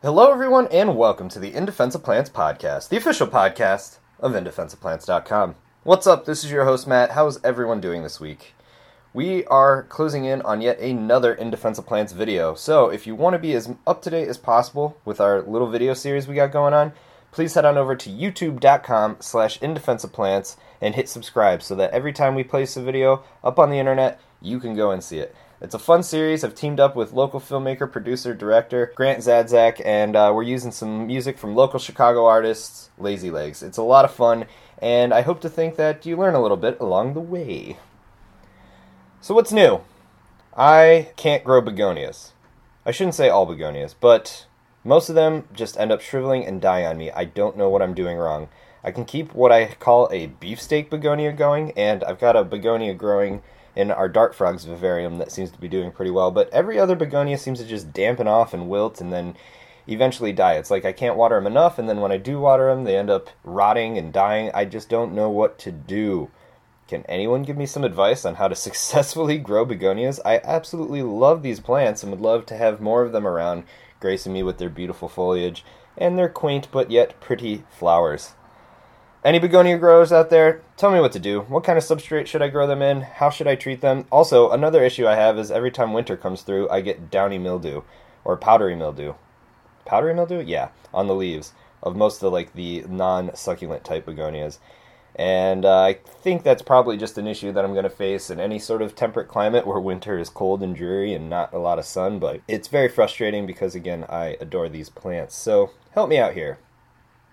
Hello, everyone, and welcome to the In Defense of Plants podcast, the official podcast of InDefenseOfPlants.com. What's up? This is your host, Matt. How's everyone doing this week? We are closing in on yet another In Defense of Plants video, so if you want to be as up to date as possible with our little video series we got going on, please head on over to youtube.com slash indefenseofplants and hit subscribe so that every time we place a video up on the internet, you can go and see it. It's a fun series. I've teamed up with local filmmaker, producer, director Grant Zadzak, and uh, we're using some music from local Chicago artists, Lazy Legs. It's a lot of fun, and I hope to think that you learn a little bit along the way. So, what's new? I can't grow begonias. I shouldn't say all begonias, but most of them just end up shriveling and die on me. I don't know what I'm doing wrong. I can keep what I call a beefsteak begonia going, and I've got a begonia growing in our dart frogs vivarium that seems to be doing pretty well. But every other begonia seems to just dampen off and wilt and then eventually die. It's like I can't water them enough, and then when I do water them, they end up rotting and dying. I just don't know what to do. Can anyone give me some advice on how to successfully grow begonias? I absolutely love these plants and would love to have more of them around, gracing me with their beautiful foliage and their quaint but yet pretty flowers. Any begonia growers out there, tell me what to do. What kind of substrate should I grow them in? How should I treat them? Also, another issue I have is every time winter comes through, I get downy mildew or powdery mildew. Powdery mildew? Yeah, on the leaves of most of the, like the non-succulent type begonias. And uh, I think that's probably just an issue that I'm going to face in any sort of temperate climate where winter is cold and dreary and not a lot of sun. But it's very frustrating because, again, I adore these plants. So help me out here.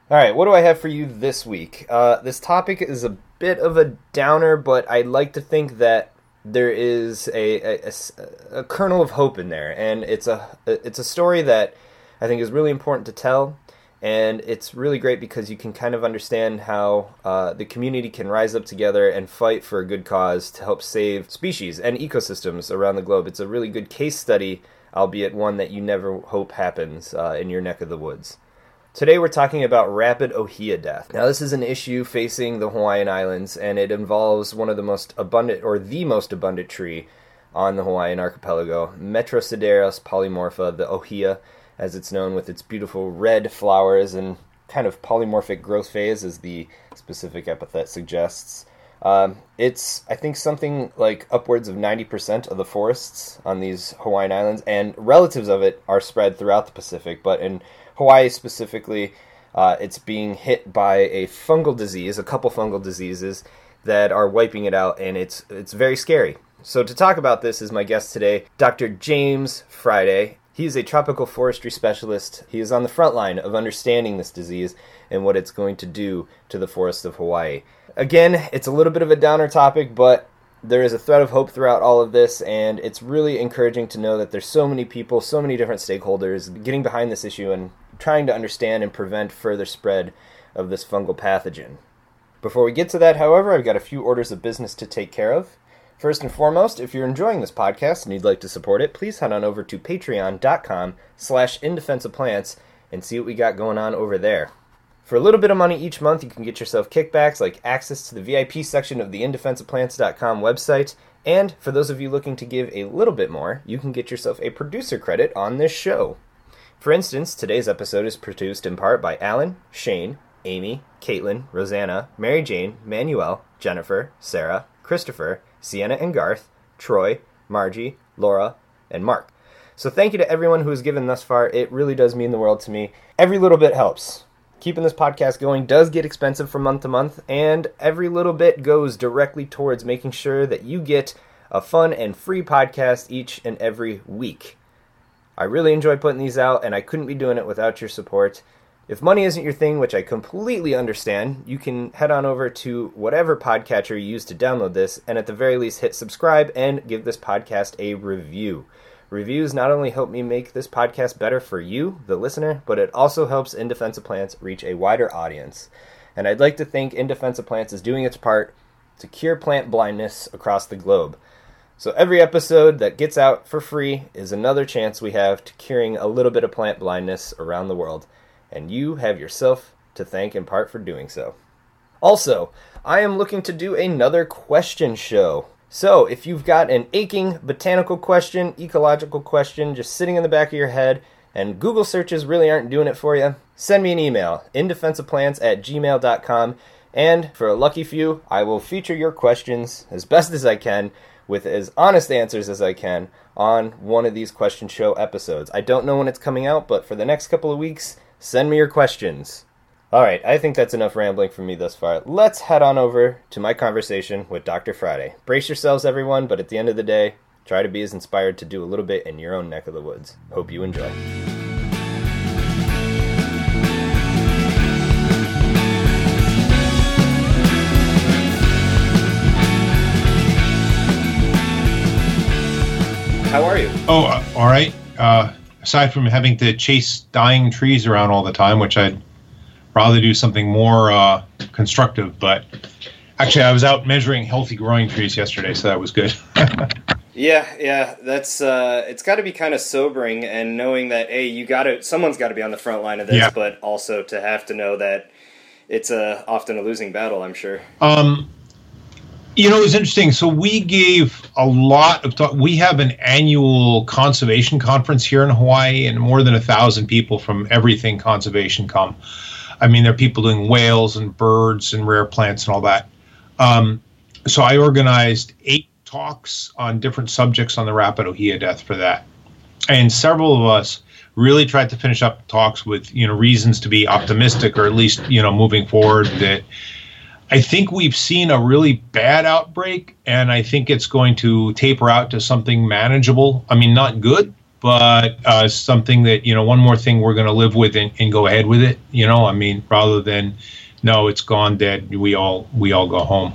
All right, what do I have for you this week? Uh, this topic is a bit of a downer, but I'd like to think that there is a, a, a, a kernel of hope in there, and it's a it's a story that I think is really important to tell, and it's really great because you can kind of understand how uh, the community can rise up together and fight for a good cause to help save species and ecosystems around the globe. It's a really good case study, albeit one that you never hope happens uh, in your neck of the woods. Today we're talking about rapid ohia death. Now this is an issue facing the Hawaiian Islands and it involves one of the most abundant or the most abundant tree on the Hawaiian archipelago, Metrosideros polymorpha, the ohia as it's known with its beautiful red flowers and kind of polymorphic growth phase as the specific epithet suggests. Um, it's, I think, something like upwards of 90% of the forests on these Hawaiian islands, and relatives of it are spread throughout the Pacific, but in Hawaii specifically, uh, it's being hit by a fungal disease, a couple fungal diseases that are wiping it out, and it's it's very scary. So to talk about this is my guest today, Dr. James Friday. He is a tropical forestry specialist. He is on the front line of understanding this disease and what it's going to do to the forests of Hawaii. Again, it's a little bit of a downer topic, but there is a thread of hope throughout all of this, and it's really encouraging to know that there's so many people, so many different stakeholders getting behind this issue and trying to understand and prevent further spread of this fungal pathogen. Before we get to that, however, I've got a few orders of business to take care of. First and foremost, if you're enjoying this podcast and you'd like to support it, please head on over to patreon.com slash indefenseofplants and see what we got going on over there. For a little bit of money each month, you can get yourself kickbacks like access to the VIP section of the indefenseofplants.com website, and for those of you looking to give a little bit more, you can get yourself a producer credit on this show. For instance, today's episode is produced in part by Alan, Shane, Amy, Caitlin, Rosanna, Mary Jane, Manuel, Jennifer, Sarah, Christopher, Sienna and Garth, Troy, Margie, Laura, and Mark. So thank you to everyone who has given thus far. It really does mean the world to me. Every little bit helps. Keeping this podcast going does get expensive from month to month, and every little bit goes directly towards making sure that you get a fun and free podcast each and every week. I really enjoy putting these out, and I couldn't be doing it without your support. If money isn't your thing, which I completely understand, you can head on over to whatever podcatcher you use to download this, and at the very least, hit subscribe and give this podcast a review. Reviews not only help me make this podcast better for you, the listener, but it also helps In Defense of Plants reach a wider audience. And I'd like to think In Defense of Plants is doing its part to cure plant blindness across the globe. So every episode that gets out for free is another chance we have to curing a little bit of plant blindness around the world, and you have yourself to thank in part for doing so. Also, I am looking to do another question show. So, if you've got an aching botanical question, ecological question just sitting in the back of your head and Google searches really aren't doing it for you, send me an email, indefenseofplants at gmail.com, and for a lucky few, I will feature your questions as best as I can with as honest answers as I can on one of these question show episodes. I don't know when it's coming out, but for the next couple of weeks, send me your questions. All right, I think that's enough rambling from me thus far. Let's head on over to my conversation with Dr. Friday. Brace yourselves, everyone, but at the end of the day, try to be as inspired to do a little bit in your own neck of the woods. Hope you enjoy. How are you? Oh, uh, all right. Uh, aside from having to chase dying trees around all the time, which I'd rather do something more uh, constructive, but actually, I was out measuring healthy growing trees yesterday, so that was good. yeah, yeah, that's uh, it's got to be kind of sobering, and knowing that hey, you got to someone's got to be on the front line of this, yeah. but also to have to know that it's a often a losing battle. I'm sure. Um, you know, it was interesting. So we gave a lot of talk. We have an annual conservation conference here in Hawaii, and more than a thousand people from everything conservation come. I mean, there are people doing whales and birds and rare plants and all that. Um, so I organized eight talks on different subjects on the rapid ohia death for that, and several of us really tried to finish up talks with you know reasons to be optimistic or at least you know moving forward that I think we've seen a really bad outbreak, and I think it's going to taper out to something manageable. I mean, not good, but uh, something that you know, one more thing we're going to live with and, and, go ahead with it. You know, I mean, rather than no, it's gone dead. We all we all go home.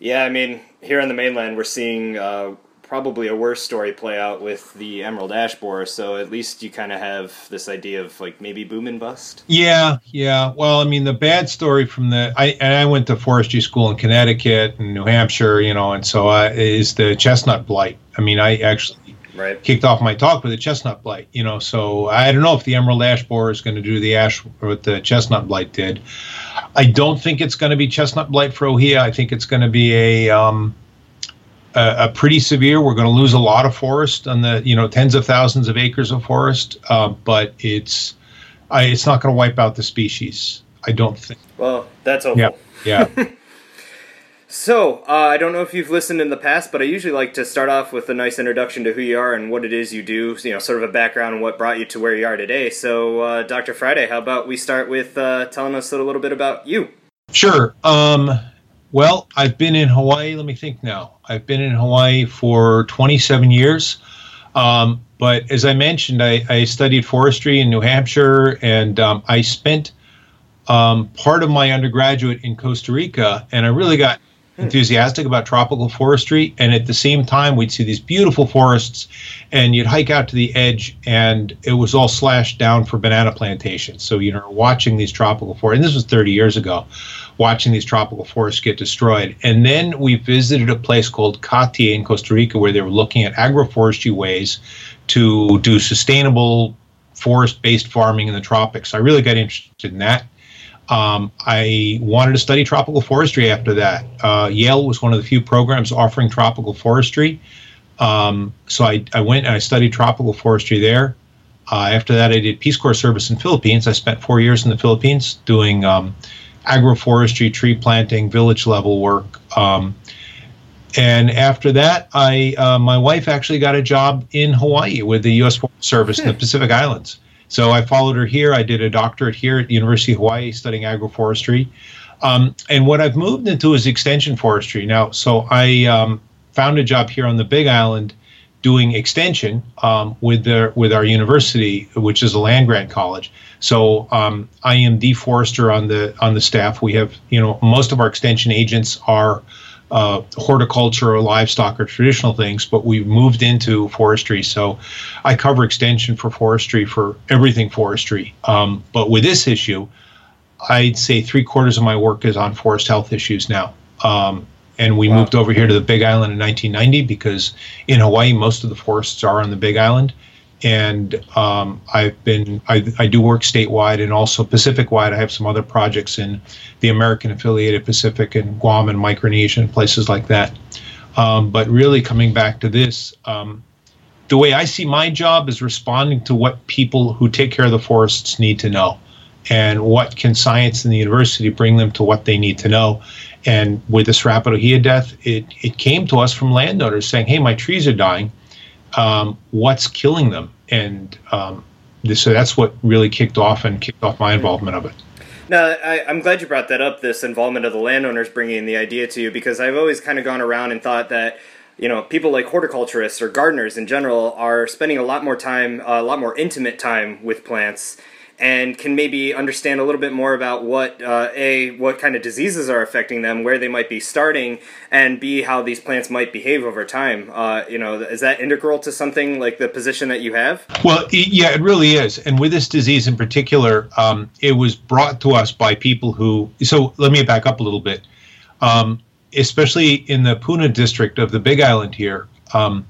Yeah, I mean, here on the mainland, we're seeing uh, probably a worse story play out with the emerald ash borer. So at least you kind of have this idea of like maybe boom and bust. Yeah, yeah. Well, I mean, the bad story from the I and I went to forestry school in Connecticut and New Hampshire, you know, and so uh, is the chestnut blight. I mean, I actually. Right. Kicked off my talk with the chestnut blight, you know. So I don't know if the emerald ash borer is going to do the ash what the chestnut blight did. I don't think it's going to be chestnut blight for Ohia. I think it's going to be a um, a, a pretty severe. We're going to lose a lot of forest on the you know tens of thousands of acres of forest, uh, but it's I, it's not going to wipe out the species. I don't think. Well, that's hopeful. Yeah. Yeah. so uh, I don't know if you've listened in the past, but I usually like to start off with a nice introduction to who you are and what it is you do. You know, sort of a background and what brought you to where you are today. So, uh, Dr. Friday, how about we start with uh, telling us a little bit about you? Sure. Um, well, I've been in Hawaii. Let me think now. I've been in Hawaii for 27 years. Um, but as I mentioned, I, I, studied forestry in New Hampshire, and um, I spent um, part of my undergraduate in Costa Rica, and I really got enthusiastic about tropical forestry. And at the same time, we'd see these beautiful forests, and you'd hike out to the edge, and it was all slashed down for banana plantations. So, you know, watching these tropical forests, and this was 30 years ago, watching these tropical forests get destroyed. And then we visited a place called CATIE in Costa Rica, where they were looking at agroforestry ways to do sustainable forest based farming in the tropics. I really got interested in that. Um, I wanted to study tropical forestry after that. Uh, Yale was one of the few programs offering tropical forestry. Um, so I, I, went and I studied tropical forestry there. Uh, after that, I did Peace Corps service in Philippines. I spent four years in the Philippines doing um, agroforestry, tree planting, village level work. Um, and after that, I uh, my wife actually got a job in Hawaii with the U.S. Forest Service in the hmm. Pacific Islands. So I followed her here. I did a doctorate here at the University of Hawaii studying agroforestry. Um, and what I've moved into is extension forestry now. So I um, found a job here on the Big Island doing extension um, with the with our university, which is a land grant college. So um, I am the forester on the on the staff. We have you know most of our extension agents are uh, horticulture or livestock or traditional things, but we've moved into forestry. So I cover extension for forestry for everything forestry. Um, but with this issue, I'd say three quarters of my work is on forest health issues now. Um, and we wow. moved over here to the Big Island in 1990 because in Hawaii most of the forests are on the Big Island, and um, I've been I, I, do work statewide and also Pacific wide. I have some other projects in the American affiliated Pacific and Guam and Micronesia and places like that. Um, but really coming back to this, um, the way I see my job is responding to what people who take care of the forests need to know and what can science and the university bring them to what they need to know. And with this rapid ohia death, it, it came to us from landowners saying, hey, my trees are dying. Um, what's killing them? And um, this, so that's what really kicked off and kicked off my involvement of it. Now, I, am glad you brought that up. This involvement of the landowners bringing the idea to you, because I've always kind of gone around and thought that you know people like horticulturists or gardeners in general are spending a lot more time, a lot more intimate time with plants and can maybe understand a little bit more about what uh, a what kind of diseases are affecting them, where they might be starting, and b how these plants might behave over time. Uh, you know, is that integral to something like the position that you have? Well, yeah, it really is. And with this disease in particular, um, it was brought to us by people who. So let me back up a little bit. Um, especially in the Puna district of the Big Island here, um,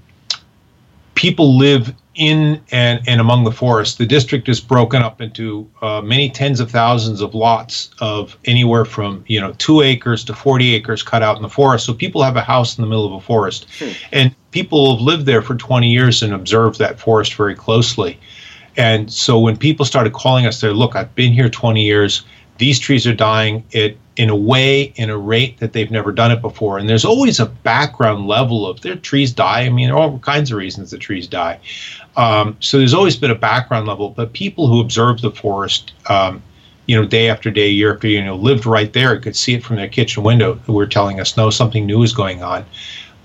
people live in and, and among the forest. The district is broken up into uh, many tens of thousands of lots of anywhere from you know two acres to forty acres cut out in the forest. So people have a house in the middle of a forest, hmm. and people have lived there for twenty years and observed that forest very closely. And so when people started calling us, there, look, I've been here twenty years. These trees are dying. It in a way, in a rate that they've never done it before. And there's always a background level of their trees die. I mean, there are all kinds of reasons the trees die. Um, so there's always been a background level, but people who observe the forest, um, you know, day after day, year after year, you know, lived right there, could see it from their kitchen window, who were telling us, no, something new is going on.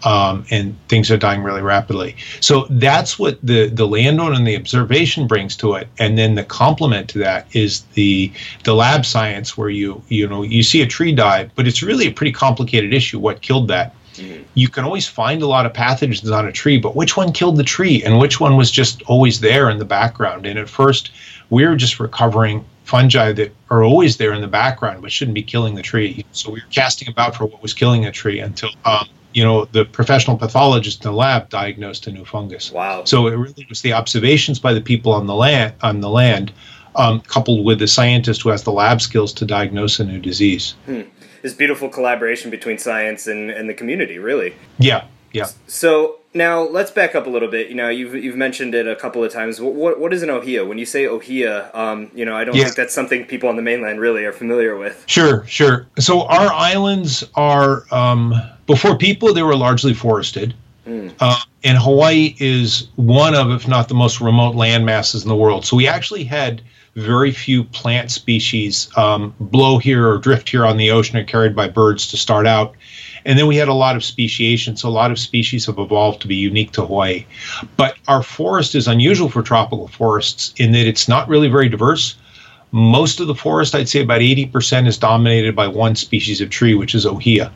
Um, and things are dying really rapidly. So that's what the the landowner and the observation brings to it, and then the complement to that is the the lab science, where you you know you see a tree die, but it's really a pretty complicated issue. What killed that? Mm-hmm. You can always find a lot of pathogens on a tree, but which one killed the tree and which one was just always there in the background? And at first, we were just recovering fungi that are always there in the background but shouldn't be killing the tree. So we were casting about for what was killing a tree until um, you know the professional pathologist in the lab diagnosed a new fungus. Wow! So it really was the observations by the people on the land on the land, um, coupled with the scientist who has the lab skills to diagnose a new disease. Hmm this beautiful collaboration between science and, and the community, really. Yeah, yeah. So now let's back up a little bit. You know, you've you've mentioned it a couple of times. What what, what is an ohia? When you say ohia, um, you know, I don't yeah. think that's something people on the mainland really are familiar with. Sure, sure. So our islands are um, before people they were largely forested. Mm. Uh, and Hawaii is one of, if not the most remote land masses in the world. So we actually had very few plant species um, blow here or drift here on the ocean or carried by birds to start out. And then we had a lot of speciation, so a lot of species have evolved to be unique to Hawaii. But our forest is unusual for tropical forests in that it's not really very diverse. Most of the forest, I'd say about 80%, is dominated by one species of tree, which is ohia.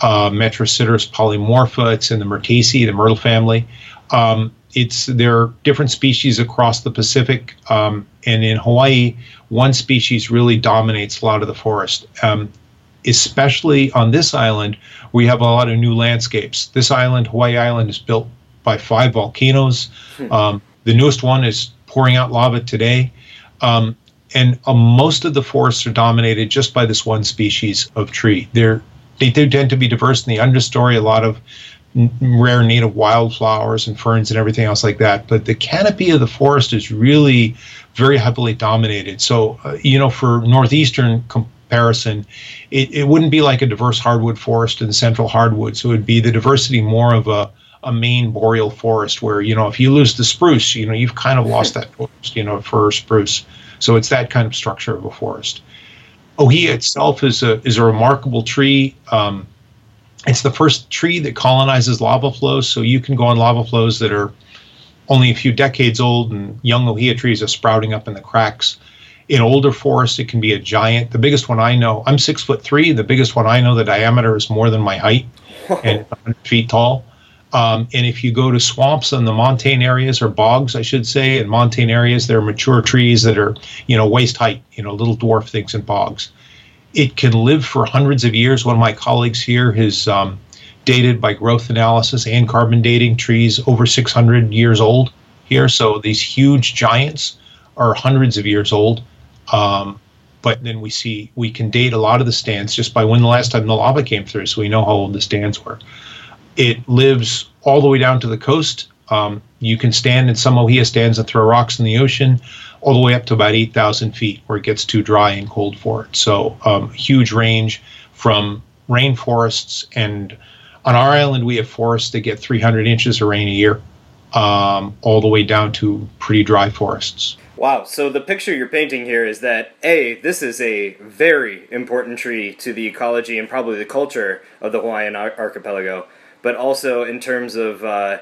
Uh, Metrosideros polymorpha. It's in the Myrtaceae, the myrtle family. Um, it's there are different species across the Pacific, um, and in Hawaii, one species really dominates a lot of the forest. Um, especially on this island, we have a lot of new landscapes. This island, Hawaii Island, is built by five volcanoes. Hmm. Um, the newest one is pouring out lava today. Um, and uh, most of the forests are dominated just by this one species of tree. They're, they do tend to be diverse in the understory. A lot of rare native wildflowers and ferns and everything else like that. But the canopy of the forest is really very heavily dominated. So, uh, you know, for northeastern comparison, it, it wouldn't be like a diverse hardwood forest in central hardwoods. It would be the diversity more of a a Maine boreal forest where you know if you lose the spruce you know you've kind of lost that forest you know for spruce so it's that kind of structure of a forest ohia itself is a is a remarkable tree um, it's the first tree that colonizes lava flows, so you can go on lava flows that are only a few decades old, and young ohia trees are sprouting up in the cracks. In older forests, it can be a giant. The biggest one I know, I'm six foot three. The biggest one I know, the diameter is more than my height and 100 feet tall. Um, and if you go to swamps in the montane areas or bogs, I should say, in montane areas, there are mature trees that are, you know, waist height, you know, little dwarf things in bogs it can live for hundreds of years. One of my colleagues here has um, dated by growth analysis and carbon dating trees over 600 years old here. So these huge giants are hundreds of years old. Um, but then we see we can date a lot of the stands just by when the last time the lava came through, so we know how old the stands were. It lives all the way down to the coast. Um, you can stand in some ohia stands and throw rocks in the ocean all the way up to about 8,000 feet where it gets too dry and cold for it. So, um, huge range from rainforests. And on our island, we have forests that get 300 inches of rain a year, um, all the way down to pretty dry forests. Wow. So the picture you're painting here is that A, this is a very important tree to the ecology and probably the culture of the Hawaiian ar- archipelago, but also in terms of uh,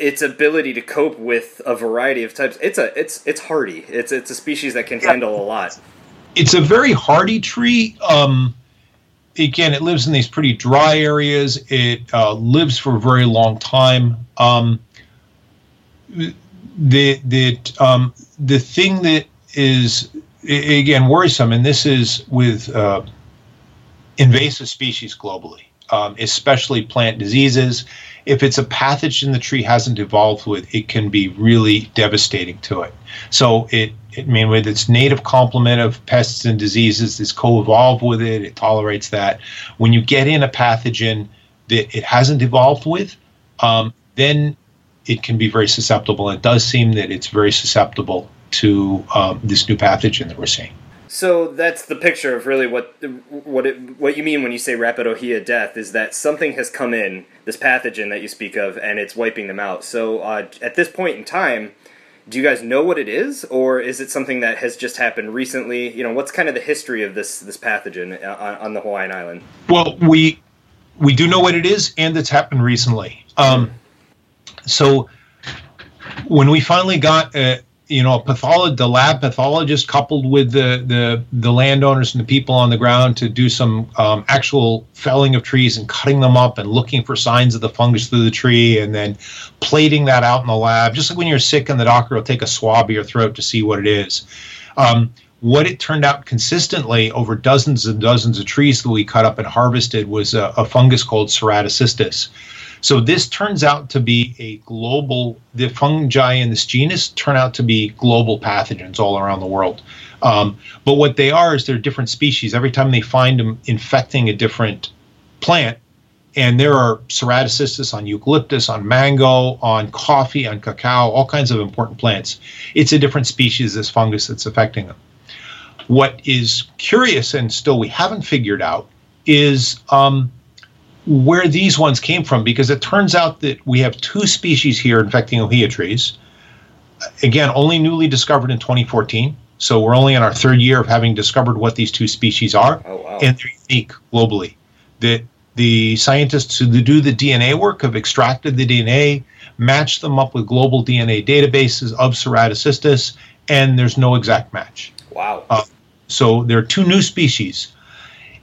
its ability to cope with a variety of types. It's a it's it's hardy. It's it's a species that can yeah. handle a lot. It's a very hardy tree. Um, again, it lives in these pretty dry areas. It uh, lives for a very long time. Um, the the um, the thing that is again worrisome, and this is with uh, invasive species globally, um, especially plant diseases. If it's a pathogen the tree hasn't evolved with, it can be really devastating to it. So it, it I mean, with its native complement of pests and diseases, it's co-evolved with it. It tolerates that. When you get in a pathogen that it hasn't evolved with, um, then it can be very susceptible. It does seem that it's very susceptible to um, this new pathogen that we're seeing. So that's the picture of really what what it, what you mean when you say rapid ohia death is that something has come in this pathogen that you speak of and it's wiping them out. So uh, at this point in time, do you guys know what it is, or is it something that has just happened recently? You know, what's kind of the history of this this pathogen uh, on, on the Hawaiian island? Well, we we do know what it is, and it's happened recently. Um, so when we finally got a, you know, a pathologist, the lab pathologist coupled with the, the, the landowners and the people on the ground to do some um, actual felling of trees and cutting them up and looking for signs of the fungus through the tree and then plating that out in the lab. Just like when you're sick and the doctor will take a swab of your throat to see what it is. Um, what it turned out consistently over dozens and dozens of trees that we cut up and harvested was a, a fungus called ceratocystis. So this turns out to be a global, the fungi in this genus turn out to be global pathogens all around the world. Um, but what they are is they're different species. Every time they find them infecting a different plant, and there are ceratocystis on eucalyptus, on mango, on coffee, on cacao, all kinds of important plants. It's a different species, this fungus that's affecting them. What is curious and still we haven't figured out is um, where these ones came from because it turns out that we have two species here infecting ohia trees. Again, only newly discovered in 2014. So we're only in our third year of having discovered what these two species are, oh, wow. and they're unique globally. That the scientists who do the DNA work have extracted the DNA, matched them up with global DNA databases of ceratocystis, and there's no exact match. Wow. Uh, so there are two new species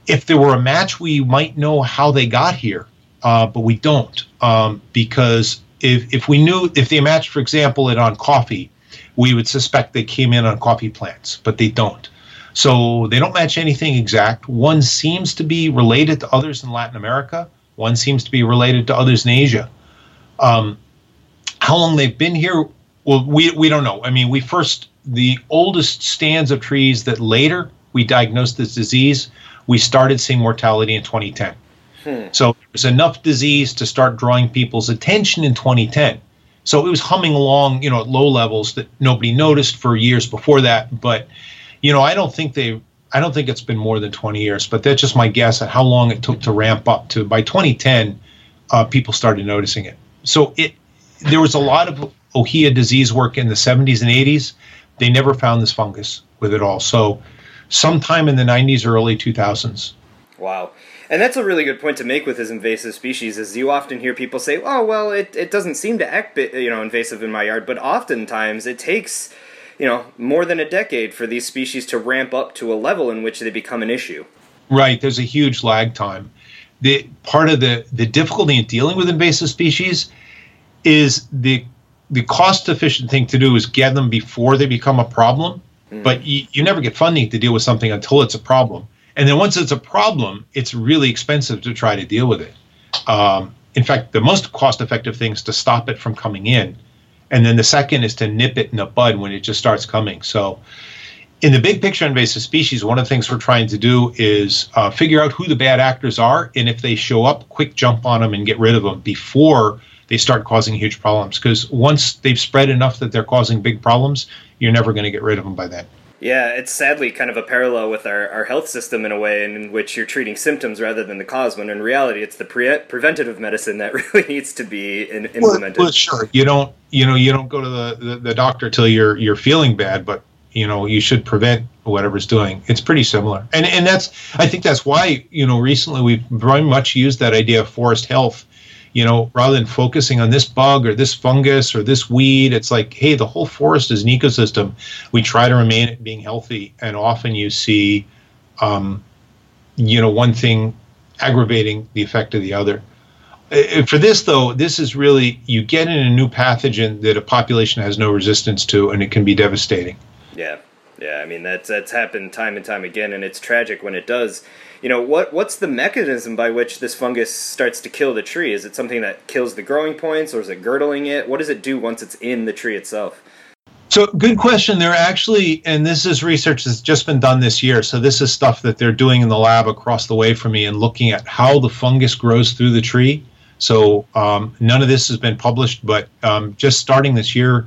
if there were a match, we might know how they got here, uh, but we don't um, because if if we knew if they matched, for example, it on coffee, we would suspect they came in on coffee plants, but they don't. So they don't match anything exact. One seems to be related to others in Latin America. One seems to be related to others in Asia. Um, how long they've been here? Well, we we don't know. I mean, we first the oldest stands of trees that later we diagnosed this disease we started seeing mortality in 2010. Hmm. So there was enough disease to start drawing people's attention in 2010. So it was humming along, you know, at low levels that nobody noticed for years before that. But, you know, I don't think they, I don't think it's been more than 20 years. But that's just my guess at how long it took to ramp up to. By 2010, uh, people started noticing it. So it, there was a lot of Ohia disease work in the 70s and 80s. They never found this fungus with it all. So sometime in the 90s or early 2000s. Wow. And that's a really good point to make with this invasive species is you often hear people say, "Oh, well, it, it doesn't seem to act you know invasive in my yard," but oftentimes it takes you know more than a decade for these species to ramp up to a level in which they become an issue. Right, there's a huge lag time. The part of the the difficulty in dealing with invasive species is the the cost efficient thing to do is get them before they become a problem Mm. But you, you never get funding to deal with something until it's a problem. And then once it's a problem, it's really expensive to try to deal with it. Um, in fact, the most cost effective thing is to stop it from coming in. And then the second is to nip it in the bud when it just starts coming. So, in the big picture invasive species, one of the things we're trying to do is uh, figure out who the bad actors are. And if they show up, quick jump on them and get rid of them before they start causing huge problems. Because once they've spread enough that they're causing big problems, you're never going to get rid of them by then. Yeah, it's sadly kind of a parallel with our, our health system in a way in which you're treating symptoms rather than the cause, when in reality it's the pre- preventative medicine that really needs to be in, implemented. Well, well, sure. You don't, you know, you don't go to the, the, the doctor till you're you're feeling bad, but you know you should prevent whatever's doing. It's pretty similar, and and that's I think that's why you know recently we've very much used that idea of forest health you know, rather than focusing on this bug or this fungus or this weed, it's like, hey, the whole forest is an ecosystem. We try to remain it being healthy, and often you see, um, you know, one thing aggravating the effect of the other. For this, though, this is really you get in a new pathogen that a population has no resistance to, and it can be devastating. Yeah, yeah. I mean, that's that's happened time and time again, and it's tragic when it does. You know what what's the mechanism by which this fungus starts to kill the tree? Is it something that kills the growing points or is it girdling it? What does it do once it's in the tree itself? So good question. They're actually and this is research that's just been done this year so this is stuff that they're doing in the lab across the way from me and looking at how the fungus grows through the tree. So um, none of this has been published but um, just starting this year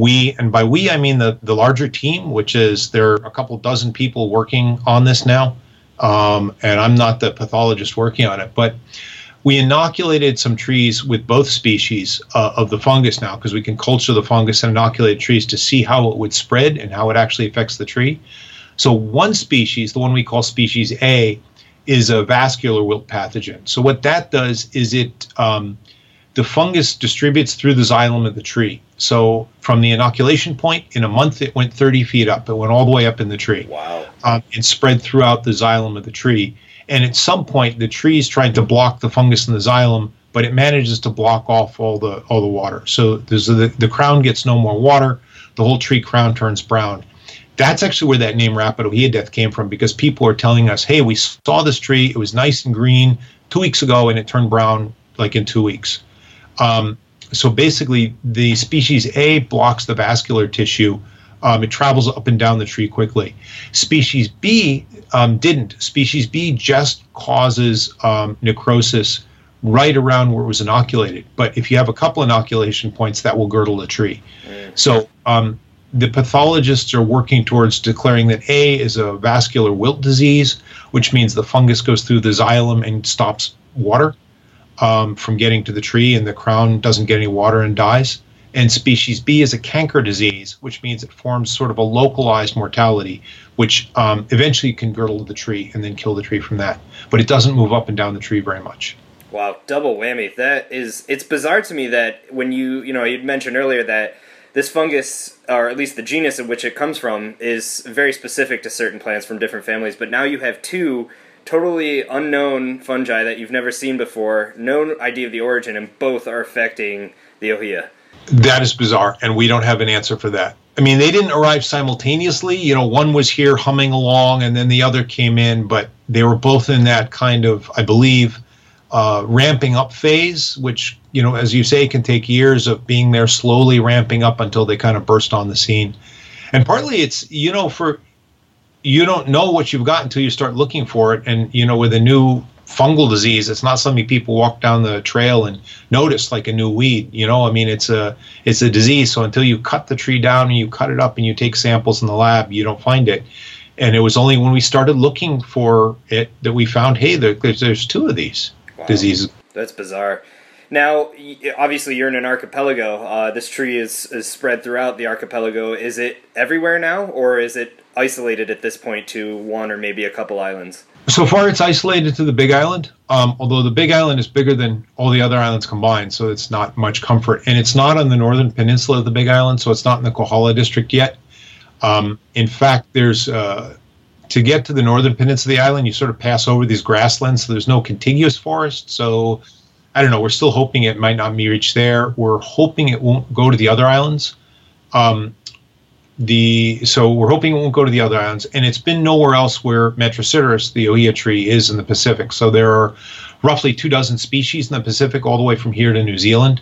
we and by we i mean the, the larger team which is there are a couple dozen people working on this now um, and I'm not the pathologist working on it, but we inoculated some trees with both species uh, of the fungus now because we can culture the fungus and inoculate trees to see how it would spread and how it actually affects the tree. So one species, the one we call species A, is a vascular wilt pathogen. So what that does is it um, the fungus distributes through the xylem of the tree. So from the inoculation point, in a month it went 30 feet up. It went all the way up in the tree. Wow. Um, and spread throughout the xylem of the tree. And at some point, the tree is trying to block the fungus in the xylem, but it manages to block off all the all the water. So there's the, the crown gets no more water. The whole tree crown turns brown. That's actually where that name Rapid ohia death came from because people are telling us, hey, we saw this tree. It was nice and green two weeks ago, and it turned brown like in two weeks. Um, so basically, the species A blocks the vascular tissue. Um, it travels up and down the tree quickly. Species B um, didn't. Species B just causes um, necrosis right around where it was inoculated. But if you have a couple inoculation points, that will girdle the tree. Mm. So um, the pathologists are working towards declaring that A is a vascular wilt disease, which means the fungus goes through the xylem and stops water um, from getting to the tree, and the crown doesn't get any water and dies. And species B is a canker disease, which means it forms sort of a localized mortality, which um, eventually can girdle the tree and then kill the tree from that. But it doesn't move up and down the tree very much. Wow, double whammy. That is, it's bizarre to me that when you, you know, you mentioned earlier that this fungus, or at least the genus in which it comes from, is very specific to certain plants from different families. But now you have two totally unknown fungi that you've never seen before, no idea of the origin, and both are affecting the ohia. That is bizarre, and we don't have an answer for that. I mean, they didn't arrive simultaneously. You know, one was here humming along, and then the other came in, but they were both in that kind of, I believe, uh, ramping up phase, which, you know, as you say, can take years of being there slowly ramping up until they kind of burst on the scene. And partly it's, you know, for you don't know what you've got until you start looking for it. And you know, with a new fungal disease, it's not something people walk down the trail and notice like a new weed. You know, I mean, it's a it's a disease. So until you cut the tree down and you cut it up and you take samples in the lab, you don't find it. And it was only when we started looking for it that we found, hey, there, there's, there's two of these wow. diseases. That's bizarre. Now, obviously, you're in an archipelago. Uh, this tree is, is spread throughout the archipelago. Is it everywhere now, or is it isolated at this point to one or maybe a couple islands? So far, it's isolated to the Big Island. Um, although the Big Island is bigger than all the other islands combined, so it's not much comfort. And it's not on the northern peninsula of the Big Island, so it's not in the Kohala district yet. Um, in fact, there's uh, to get to the northern peninsula of the island, you sort of pass over these grasslands. So there's no contiguous forest. So I don't know. We're still hoping it might not be reached there. We're hoping it won't go to the other islands. Um, the so we're hoping it won't go to the other islands, and it's been nowhere else where Metrosideros, the ohia tree, is in the Pacific. So there are roughly two dozen species in the Pacific, all the way from here to New Zealand,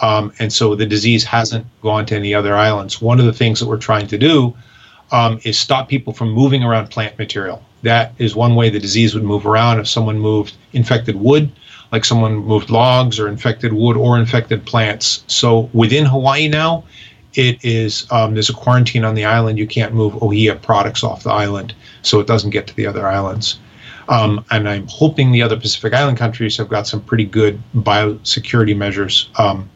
um, and so the disease hasn't gone to any other islands. One of the things that we're trying to do um, is stop people from moving around plant material. That is one way the disease would move around. If someone moved infected wood, like someone moved logs or infected wood or infected plants. So within Hawaii now, it is um, there's a quarantine on the island. You can't move ohia products off the island, so it doesn't get to the other islands. Um, and I'm hoping the other Pacific Island countries have got some pretty good biosecurity measures. Um,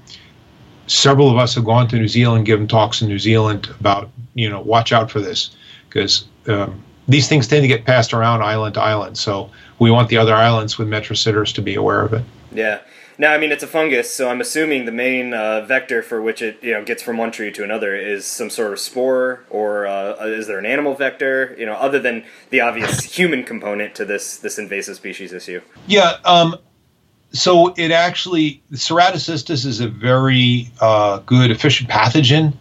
several of us have gone to New Zealand, given talks in New Zealand about you know watch out for this because um, these things tend to get passed around island to island. So we want the other islands with Metrosideros to be aware of it. Yeah. Now, I mean, it's a fungus, so I'm assuming the main uh, vector for which it you know gets from one tree to another is some sort of spore, or uh, is there an animal vector? You know, other than the obvious human component to this this invasive species issue. Yeah. Um, so it actually ceratocystis is a very uh, good efficient pathogen.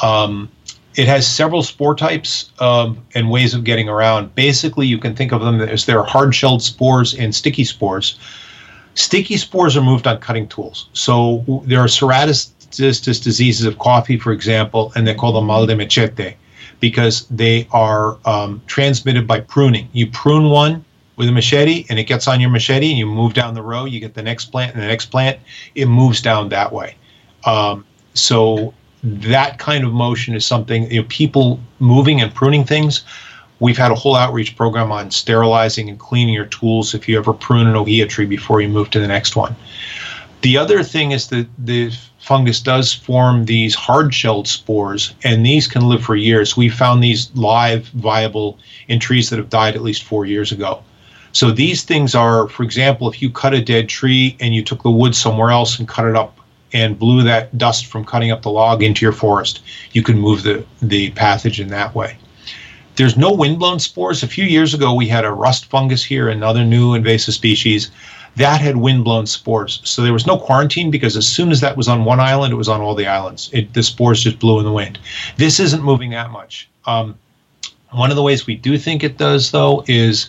Um, it has several spore types um, and ways of getting around. Basically, you can think of them as there are hard-shelled spores and sticky spores. Sticky spores are moved on cutting tools. So there are ceratocystis diseases of coffee, for example, and they're called the mal de machete because they are um, transmitted by pruning. You prune one with a machete and it gets on your machete and you move down the row, you get the next plant and the next plant, it moves down that way. Um, so that kind of motion is something you know, people moving and pruning things. We've had a whole outreach program on sterilizing and cleaning your tools if you ever prune an ohia tree before you move to the next one. The other thing is that the fungus does form these hard shelled spores, and these can live for years. We found these live, viable in trees that have died at least four years ago. So these things are, for example, if you cut a dead tree and you took the wood somewhere else and cut it up and blew that dust from cutting up the log into your forest, you can move the, the pathogen that way. There's no windblown spores. A few years ago, we had a rust fungus here, another new invasive species that had windblown spores. So there was no quarantine because as soon as that was on one island, it was on all the islands. It, the spores just blew in the wind. This isn't moving that much. Um, one of the ways we do think it does, though, is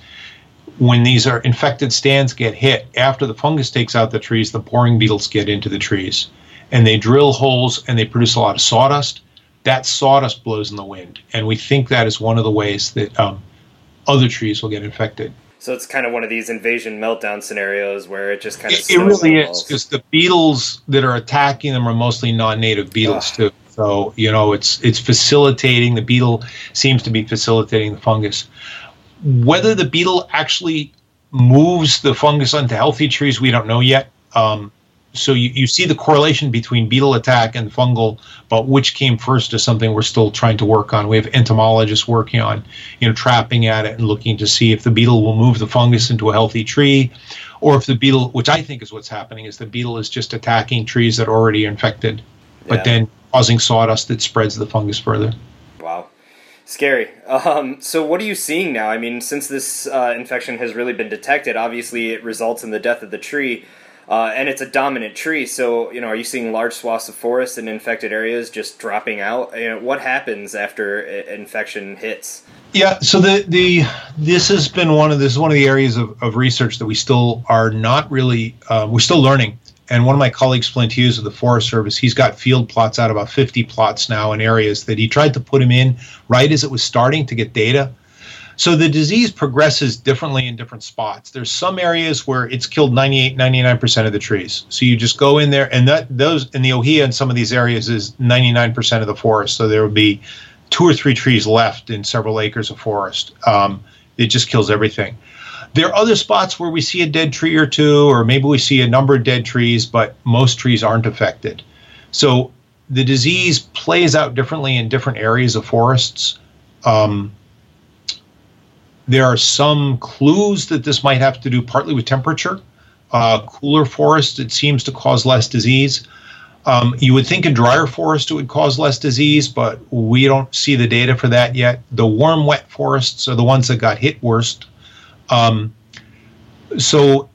when these are infected stands get hit, after the fungus takes out the trees, the boring beetles get into the trees and they drill holes and they produce a lot of sawdust. That sawdust blows in the wind. And we think that is one of the ways that um, other trees will get infected. So it's kind of one of these invasion meltdown scenarios where it just kind of. It, it really is because the beetles that are attacking them are mostly non-native beetles too. So you know it's it's facilitating the beetle seems to be facilitating the fungus. Whether the beetle actually moves the fungus onto healthy trees, we don't know yet. Um, so you, you see the correlation between beetle attack and fungal, but which came first is something we're still trying to work on. We have entomologists working on, you know, trapping at it and looking to see if the beetle will move the fungus into a healthy tree, or if the beetle, which I think is what's happening, is the beetle is just attacking trees that are already infected, yeah. but then causing sawdust that spreads the fungus further. Wow. Scary. Um, so, what are you seeing now? I mean, since this uh, infection has really been detected, obviously it results in the death of the tree, uh, and it's a dominant tree. So, you know, are you seeing large swaths of forest in infected areas just dropping out? You know, what happens after infection hits? Yeah, so the the this has been one of this is one of the areas of, of research that we still are not really uh, we're still learning and one of my colleagues, Flint Hughes of the Forest Service, he's got field plots out, about 50 plots now in areas that he tried to put him in right as it was starting to get data. So the disease progresses differently in different spots. There's some areas where it's killed 98, 99% of the trees. So you just go in there, and that those in the ohia in some of these areas is 99% of the forest. So there would be two or three trees left in several acres of forest. Um, it just kills everything. There are other spots where we see a dead tree or two, or maybe we see a number of dead trees, but most trees aren't affected. So the disease plays out differently in different areas of forests. Um, there are some clues that this might have to do partly with temperature. Uh, cooler forest, it seems to cause less disease. Um, you would think in drier forest it would cause less disease, but we don't see the data for that yet. The warm, wet forests are the ones that got hit worst. Um, so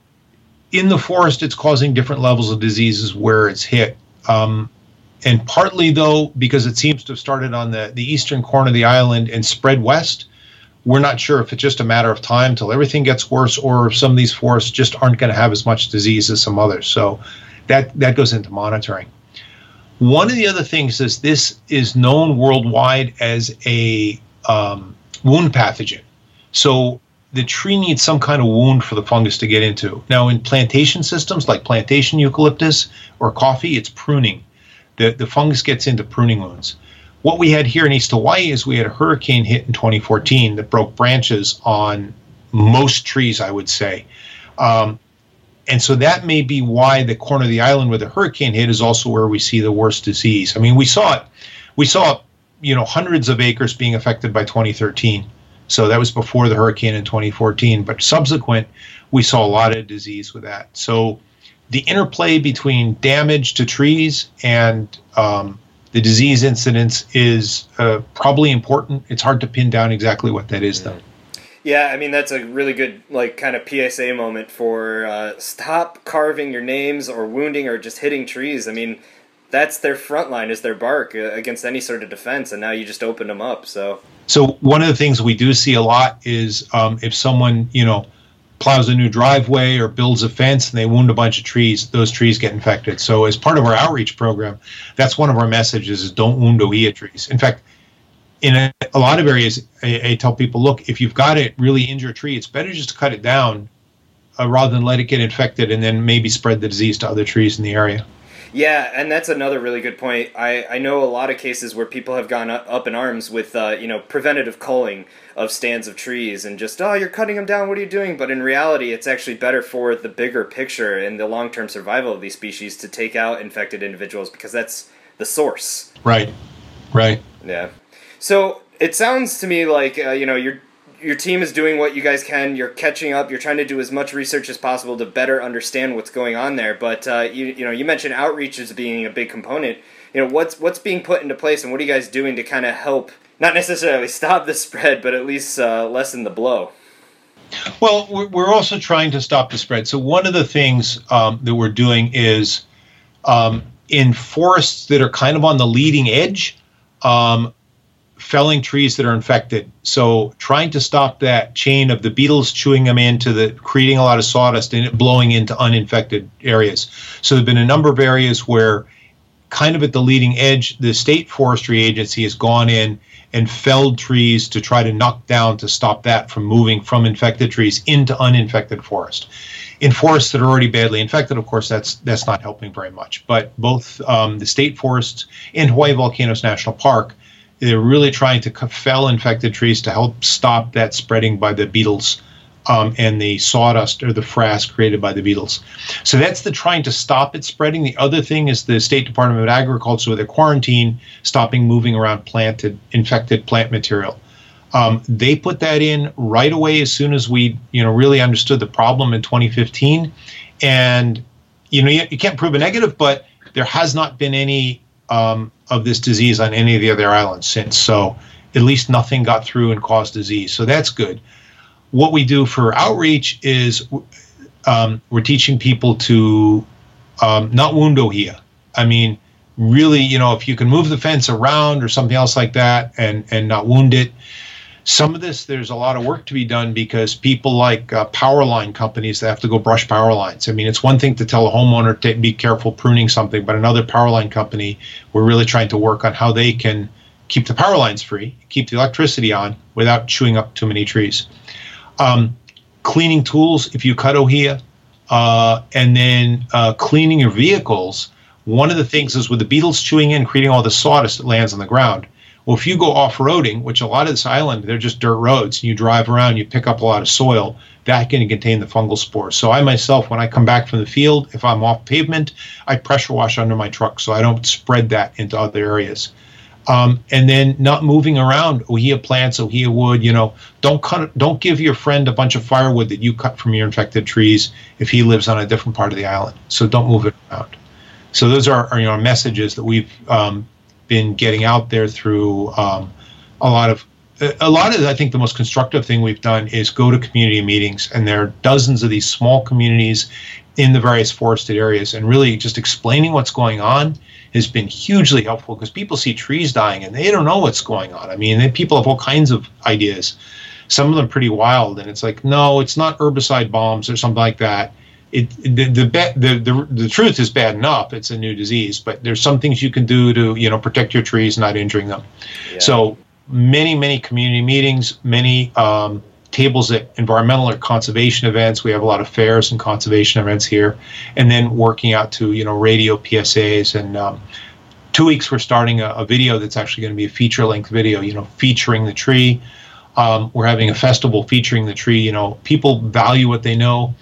in the forest, it's causing different levels of diseases where it's hit. Um, and partly, though, because it seems to have started on the, the eastern corner of the island and spread west, we're not sure if it's just a matter of time till everything gets worse or if some of these forests just aren't going to have as much disease as some others. So that, that goes into monitoring. One of the other things is this is known worldwide as a um, wound pathogen. So the tree needs some kind of wound for the fungus to get into. Now, in plantation systems like plantation eucalyptus or coffee, it's pruning. The, the fungus gets into pruning wounds. What we had here in East Hawaii is we had a hurricane hit in 2014 that broke branches on most trees, I would say. Um, and so that may be why the corner of the island where the hurricane hit is also where we see the worst disease. I mean, we saw it. We saw, you know, hundreds of acres being affected by 2013 so that was before the hurricane in 2014. But subsequent, we saw a lot of disease with that. So the interplay between damage to trees and um, the disease incidence is uh, probably important. It's hard to pin down exactly what that is, though. Yeah, I mean that's a really good like kind of PSA moment for uh, stop carving your names or wounding or just hitting trees. I mean, that's their front line is their bark uh, against any sort of defense, and now you just open them up. So so one of the things we do see a lot is um, if someone you know plows a new driveway or builds a fence and they wound a bunch of trees, those trees get infected. So as part of our outreach program, that's one of our messages is don't wound ohia trees. In fact, in a, a lot of areas, I, I, tell people, look, if you've got it really injured tree, it's better just to cut it down uh, rather than let it get infected and then maybe spread the disease to other trees in the area. Yeah, and that's another really good point. I, I know a lot of cases where people have gone up, in arms with uh, you know preventative culling of stands of trees and just oh you're cutting them down. What are you doing? But in reality it's actually better for the bigger picture and the long-term survival of these species to take out infected individuals because that's the source. Right. Right. Yeah. So it sounds to me like uh, you know you're your team is doing what you guys can. You're catching up. You're trying to do as much research as possible to better understand what's going on there. But uh, you you know you mentioned outreach as being a big component. You know what's what's being put into place, and what are you guys doing to kind of help not necessarily stop the spread, but at least uh, lessen the blow. Well, we're also trying to stop the spread. So one of the things um, that we're doing is um, in forests that are kind of on the leading edge. Um, felling trees that are infected. So trying to stop that chain of the beetles chewing them into the creating a lot of sawdust and it blowing into uninfected areas. So there've been a number of areas where kind of at the leading edge, the state forestry agency has gone in and felled trees to try to knock down to stop that from moving from infected trees into uninfected forest. In forests that are already badly infected, of course, that's that's not helping very much. But both um, the state forests in Hawaii Volcanoes National Park they're really trying to fell infected trees to help stop that spreading by the beetles um, and the sawdust or the frass created by the beetles. So that's the trying to stop it spreading. The other thing is the State Department of Agriculture with a quarantine, stopping moving around planted infected plant material. Um, they put that in right away as soon as we, you know, really understood the problem in 2015. And you know, you, you can't prove a negative, but there has not been any um, of this disease on any of the other islands since. So at least nothing got through and caused disease. So that's good. What we do for outreach is um, we're teaching people to um, not wound ohia. I mean, really, you know, if you can move the fence around or something else like that and and not wound it, some of this, there's a lot of work to be done because people like uh, power line companies that have to go brush power lines. I mean, it's one thing to tell a homeowner to be careful pruning something, but another power line company, we're really trying to work on how they can keep the power lines free, keep the electricity on without chewing up too many trees. Um, cleaning tools, if you cut ohia, uh, and then uh, cleaning your vehicles. One of the things is with the beetles chewing in, creating all the sawdust that lands on the ground well, if you go off roading, which a lot of this island, they're just dirt roads, and you drive around, you pick up a lot of soil, that can contain the fungal spores. So I myself, when I come back from the field, if I'm off pavement, I pressure wash under my truck so I don't spread that into other areas. Um, and then not moving around ohia plants, ohia wood. You know, don't cut, don't give your friend a bunch of firewood that you cut from your infected trees if he lives on a different part of the island. So don't move it around. So those are, are you know messages that we've um, been getting out there through um, a lot of a lot of I think the most constructive thing we've done is go to community meetings, and there are dozens of these small communities in the various forested areas, and really just explaining what's going on has been hugely helpful because people see trees dying and they don't know what's going on. I mean, people have all kinds of ideas. Some of them pretty wild, and it's like, no, it's not herbicide bombs or something like that it the the, the the the truth is bad enough. It's a new disease, but there's some things you can do to you know protect your trees, not injuring them. Yeah. So many many community meetings, many um, tables at environmental or conservation events. We have a lot of fairs and conservation events here, and then working out to you know radio PSAs and. Um, two weeks we're starting a, a video that's actually going to be a feature length video you know featuring the tree um, we're having a festival featuring the tree you know people value what they know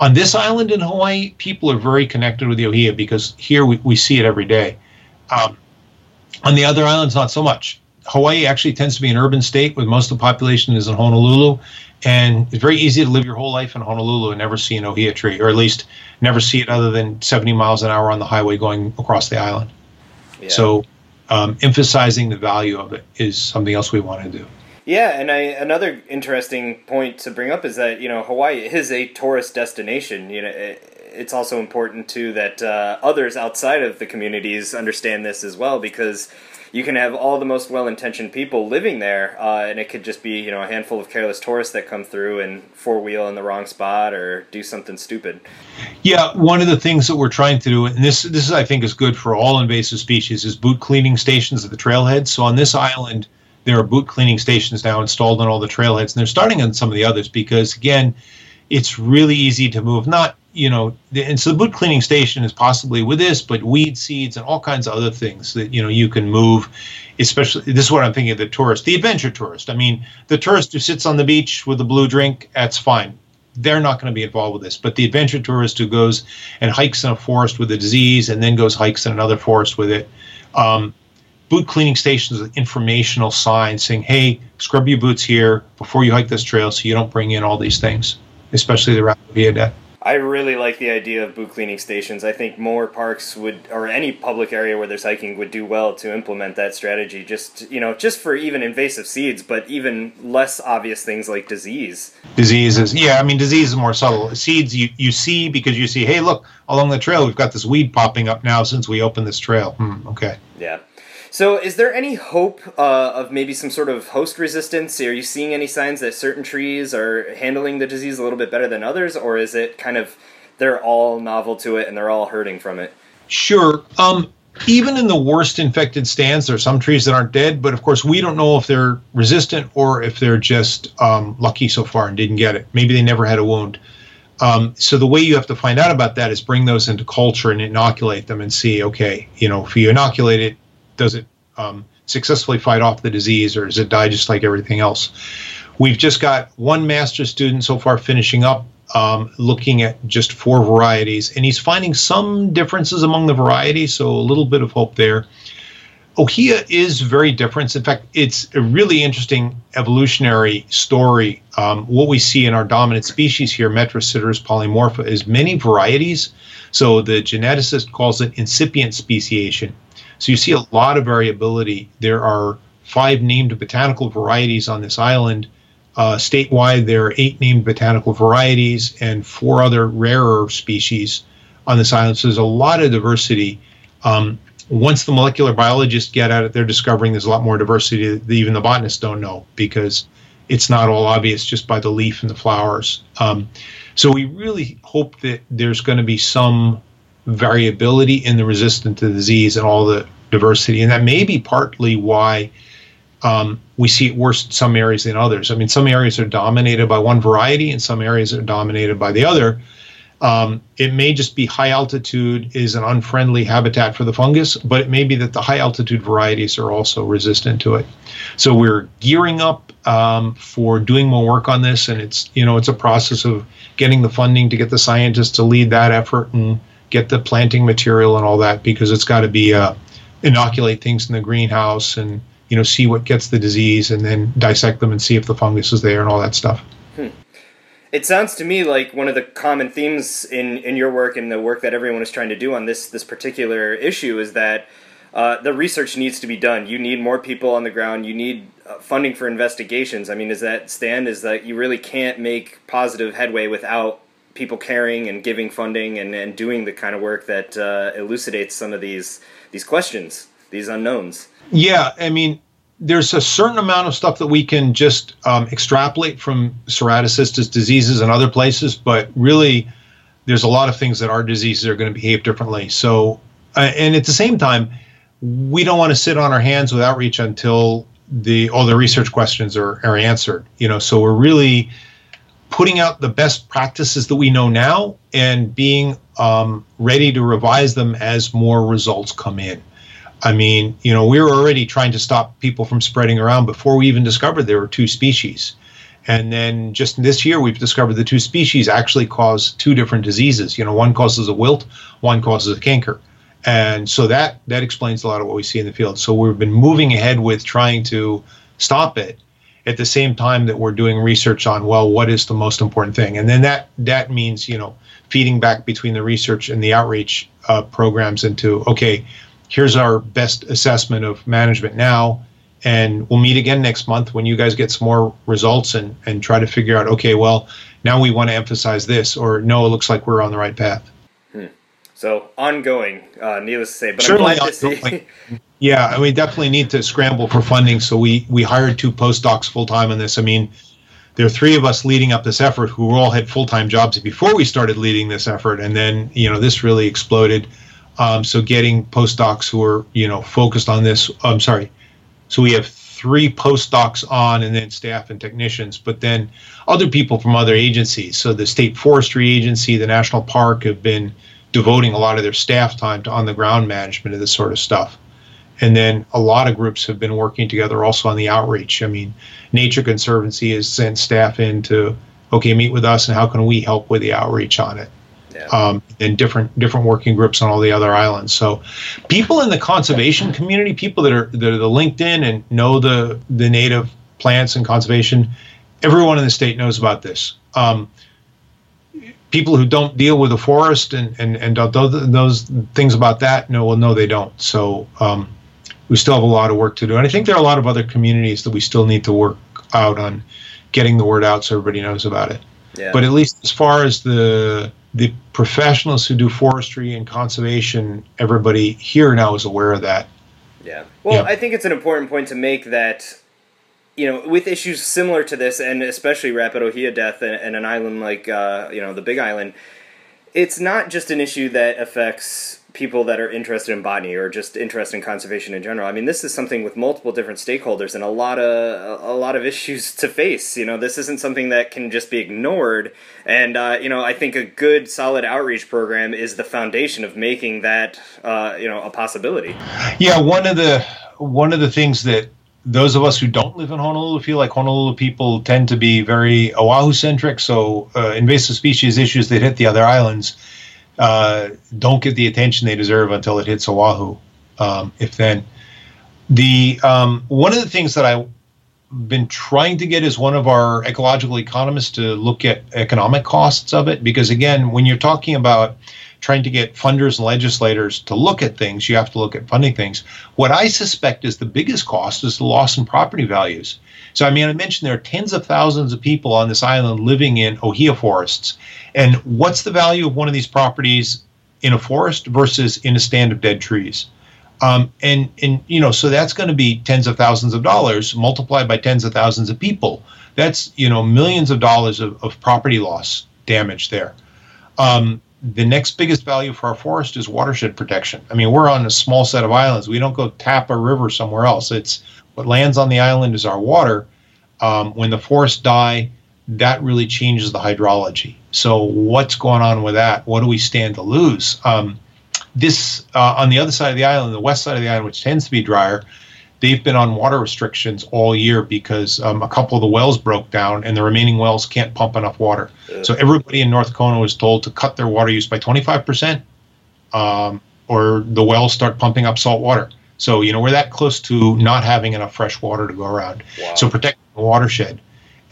on this island in hawaii people are very connected with the ohia because here we, we see it every day um, on the other islands not so much hawaii actually tends to be an urban state with most of the population is in honolulu and it's very easy to live your whole life in Honolulu and never see an ohia tree, or at least never see it other than 70 miles an hour on the highway going across the island. Yeah. So, um, emphasizing the value of it is something else we want to do. Yeah, and I, another interesting point to bring up is that you know Hawaii is a tourist destination. You know, it, it's also important too that uh, others outside of the communities understand this as well because you can have all the most well-intentioned people living there, uh, and it could just be you know a handful of careless tourists that come through and four wheel in the wrong spot or do something stupid. Yeah, one of the things that we're trying to do, and this this is I think is good for all invasive species, is boot cleaning stations at the trailhead. So on this island, there are boot cleaning stations now installed on all the trailheads, and they're starting on some of the others because again, it's really easy to move. Not you know, and so the boot cleaning station is possibly with this, but weed seeds and all kinds of other things that you know you can move. Especially, this is what I'm thinking of the tourist, the adventure tourist. I mean, the tourist who sits on the beach with a blue drink, that's fine. They're not going to be involved with this. But the adventure tourist who goes and hikes in a forest with a disease and then goes hikes in another forest with it. Um, boot cleaning stations with informational signs saying, "Hey, scrub your boots here before you hike this trail, so you don't bring in all these things." Especially the Rapid ohia death. I really like the idea of boot cleaning stations. I think more parks would, or any public area where there's hiking, would do well to implement that strategy. Just you know, just for even invasive seeds, but even less obvious things like disease. Diseases, yeah. I mean, disease is more subtle. Seeds you you see because you see, hey, look along the trail, we've got this weed popping up now since we opened this trail. Hmm, okay. Yeah. So, is there any hope uh, of maybe some sort of host resistance? Are you seeing any signs that certain trees are handling the disease a little bit better than others, or is it kind of they're all novel to it and they're all hurting from it? Sure. Um, even in the worst infected stands, there are some trees that aren't dead, but of course, we don't know if they're resistant or if they're just um, lucky so far and didn't get it. Maybe they never had a wound. Um, so the way you have to find out about that is bring those into culture and inoculate them and see, okay, you know, if you inoculate it, does it um, successfully fight off the disease or does it die just like everything else? We've just got one master student so far finishing up um, looking at just four varieties, and he's finding some differences among the varieties, so a little bit of hope there. Ohia is very different. In fact, it's a really interesting evolutionary story. Um, what we see in our dominant species here, Metrosideros polymorpha, is many varieties. So the geneticist calls it incipient speciation. So you see a lot of variability. There are five named botanical varieties on this island. Uh, statewide, there are eight named botanical varieties and four other rarer species on this island. So there's a lot of diversity. Um, once the molecular biologists get at it, they're discovering there's a lot more diversity that even the botanists don't know because it's not all obvious just by the leaf and the flowers. Um, so we really hope that there's going to be some variability in the resistance to disease and all the diversity. And that may be partly why um, we see it worse in some areas than others. I mean, some areas are dominated by one variety and some areas are dominated by the other. Um, it may just be high altitude is an unfriendly habitat for the fungus, but it may be that the high altitude varieties are also resistant to it. So we're gearing up um, for doing more work on this, and it's you know it's a process of getting the funding to get the scientists to lead that effort and get the planting material and all that because it's got to be uh, inoculate things in the greenhouse and you know see what gets the disease and then dissect them and see if the fungus is there and all that stuff. Hmm. It sounds to me like one of the common themes in, in your work and the work that everyone is trying to do on this this particular issue is that uh, the research needs to be done. You need more people on the ground. You need uh, funding for investigations. I mean, is that stand is that you really can't make positive headway without people caring and giving funding and, and doing the kind of work that uh, elucidates some of these these questions, these unknowns. Yeah, I mean, there's a certain amount of stuff that we can just um, extrapolate from ceratocystis diseases and other places, but really, there's a lot of things that our diseases are going to behave differently. So, uh, and at the same time, we don't want to sit on our hands with outreach until the all the research questions are, are answered. You know, so we're really putting out the best practices that we know now and being um, ready to revise them as more results come in. I mean, you know, we were already trying to stop people from spreading around before we even discovered there were two species. And then just this year, we've discovered the two species actually cause two different diseases. You know, one causes a wilt, one causes a canker. And so that that explains a lot of what we see in the field. So we've been moving ahead with trying to stop it at the same time that we're doing research on well what is the most important thing and then that that means you know feeding back between the research and the outreach uh, programs into okay here's our best assessment of management now and we'll meet again next month when you guys get some more results and and try to figure out okay well now we want to emphasize this or no it looks like we're on the right path. So ongoing uh, needless to say but Certainly i'm glad to see yeah, we definitely need to scramble for funding. So we we hired two postdocs full time on this. I mean, there are three of us leading up this effort who all had full time jobs before we started leading this effort, and then you know this really exploded. Um, so getting postdocs who are you know focused on this. I'm sorry. So we have three postdocs on, and then staff and technicians, but then other people from other agencies. So the state forestry agency, the national park have been devoting a lot of their staff time to on the ground management of this sort of stuff. And then a lot of groups have been working together also on the outreach. I mean, Nature Conservancy has sent staff in to, okay, meet with us and how can we help with the outreach on it? Yeah. Um, and different different working groups on all the other islands. So, people in the conservation community, people that are that are the LinkedIn and know the the native plants and conservation, everyone in the state knows about this. Um, people who don't deal with the forest and and and those things about that, no, well, no, they don't. So um, we still have a lot of work to do. And I think there are a lot of other communities that we still need to work out on getting the word out so everybody knows about it. Yeah. But at least as far as the the professionals who do forestry and conservation, everybody here now is aware of that. Yeah. Well, yeah. I think it's an important point to make that you know, with issues similar to this, and especially rapid ohia death and, and an island like uh, you know the Big Island, it's not just an issue that affects people that are interested in botany or just interested in conservation in general. I mean, this is something with multiple different stakeholders and a lot of a lot of issues to face. You know, this isn't something that can just be ignored. And uh, you know, I think a good, solid outreach program is the foundation of making that uh, you know a possibility. Yeah, one of the one of the things that those of us who don't live in Honolulu feel like Honolulu people tend to be very Oahu centric. So uh, invasive species issues that hit the other islands uh, don't get the attention they deserve until it hits Oahu, um, if then. The um, one of the things that I've been trying to get is one of our ecological economists to look at economic costs of it, because again, when you're talking about trying to get funders and legislators to look at things, you have to look at funding things. What I suspect is the biggest cost is the loss in property values. So, I mean, I mentioned there are tens of thousands of people on this island living in ohia forests. And what's the value of one of these properties in a forest versus in a stand of dead trees? Um, and and you know, so that's going to be tens of thousands of dollars multiplied by tens of thousands of people. That's you know millions of dollars of, of property loss damage there. Um, the next biggest value for our forest is watershed protection. I mean, we're on a small set of islands. We don't go tap a river somewhere else. It's what lands on the island is our water. Um, when the forests die, that really changes the hydrology. So, what's going on with that? What do we stand to lose? Um, this uh, on the other side of the island, the west side of the island, which tends to be drier, they've been on water restrictions all year because um, a couple of the wells broke down and the remaining wells can't pump enough water. So everybody in North Kona was told to cut their water use by 25%, um, or the wells start pumping up salt water. So, you know, we're that close to not having enough fresh water to go around. Wow. So, protecting the watershed.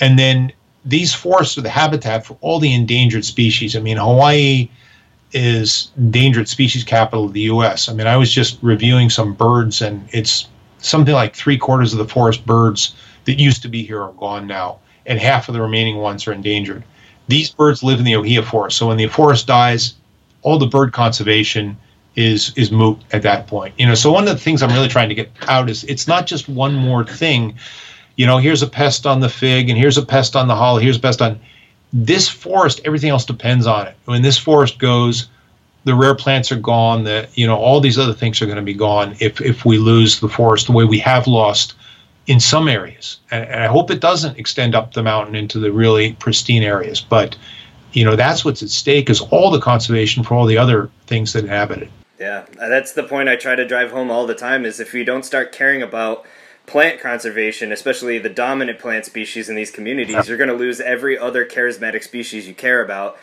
And then these forests are the habitat for all the endangered species. I mean, Hawaii is endangered species capital of the U.S. I mean, I was just reviewing some birds, and it's something like three quarters of the forest birds that used to be here are gone now, and half of the remaining ones are endangered. These birds live in the ohia forest. So, when the forest dies, all the bird conservation is is moot at that point. You know, so one of the things I'm really trying to get out is it's not just one more thing. You know, here's a pest on the fig, and here's a pest on the holly, here's a pest on this forest. Everything else depends on it. When this forest goes, the rare plants are gone. That you know, all these other things are going to be gone if if we lose the forest the way we have lost in some areas, and, and I hope it doesn't extend up the mountain into the really pristine areas. But you know that's what's at stake is all the conservation for all the other things that inhabit it. Yeah, that's the point I try to drive home all the time. Is if we don't start caring about plant conservation, especially the dominant plant species in these communities, you're going to lose every other charismatic species you care about.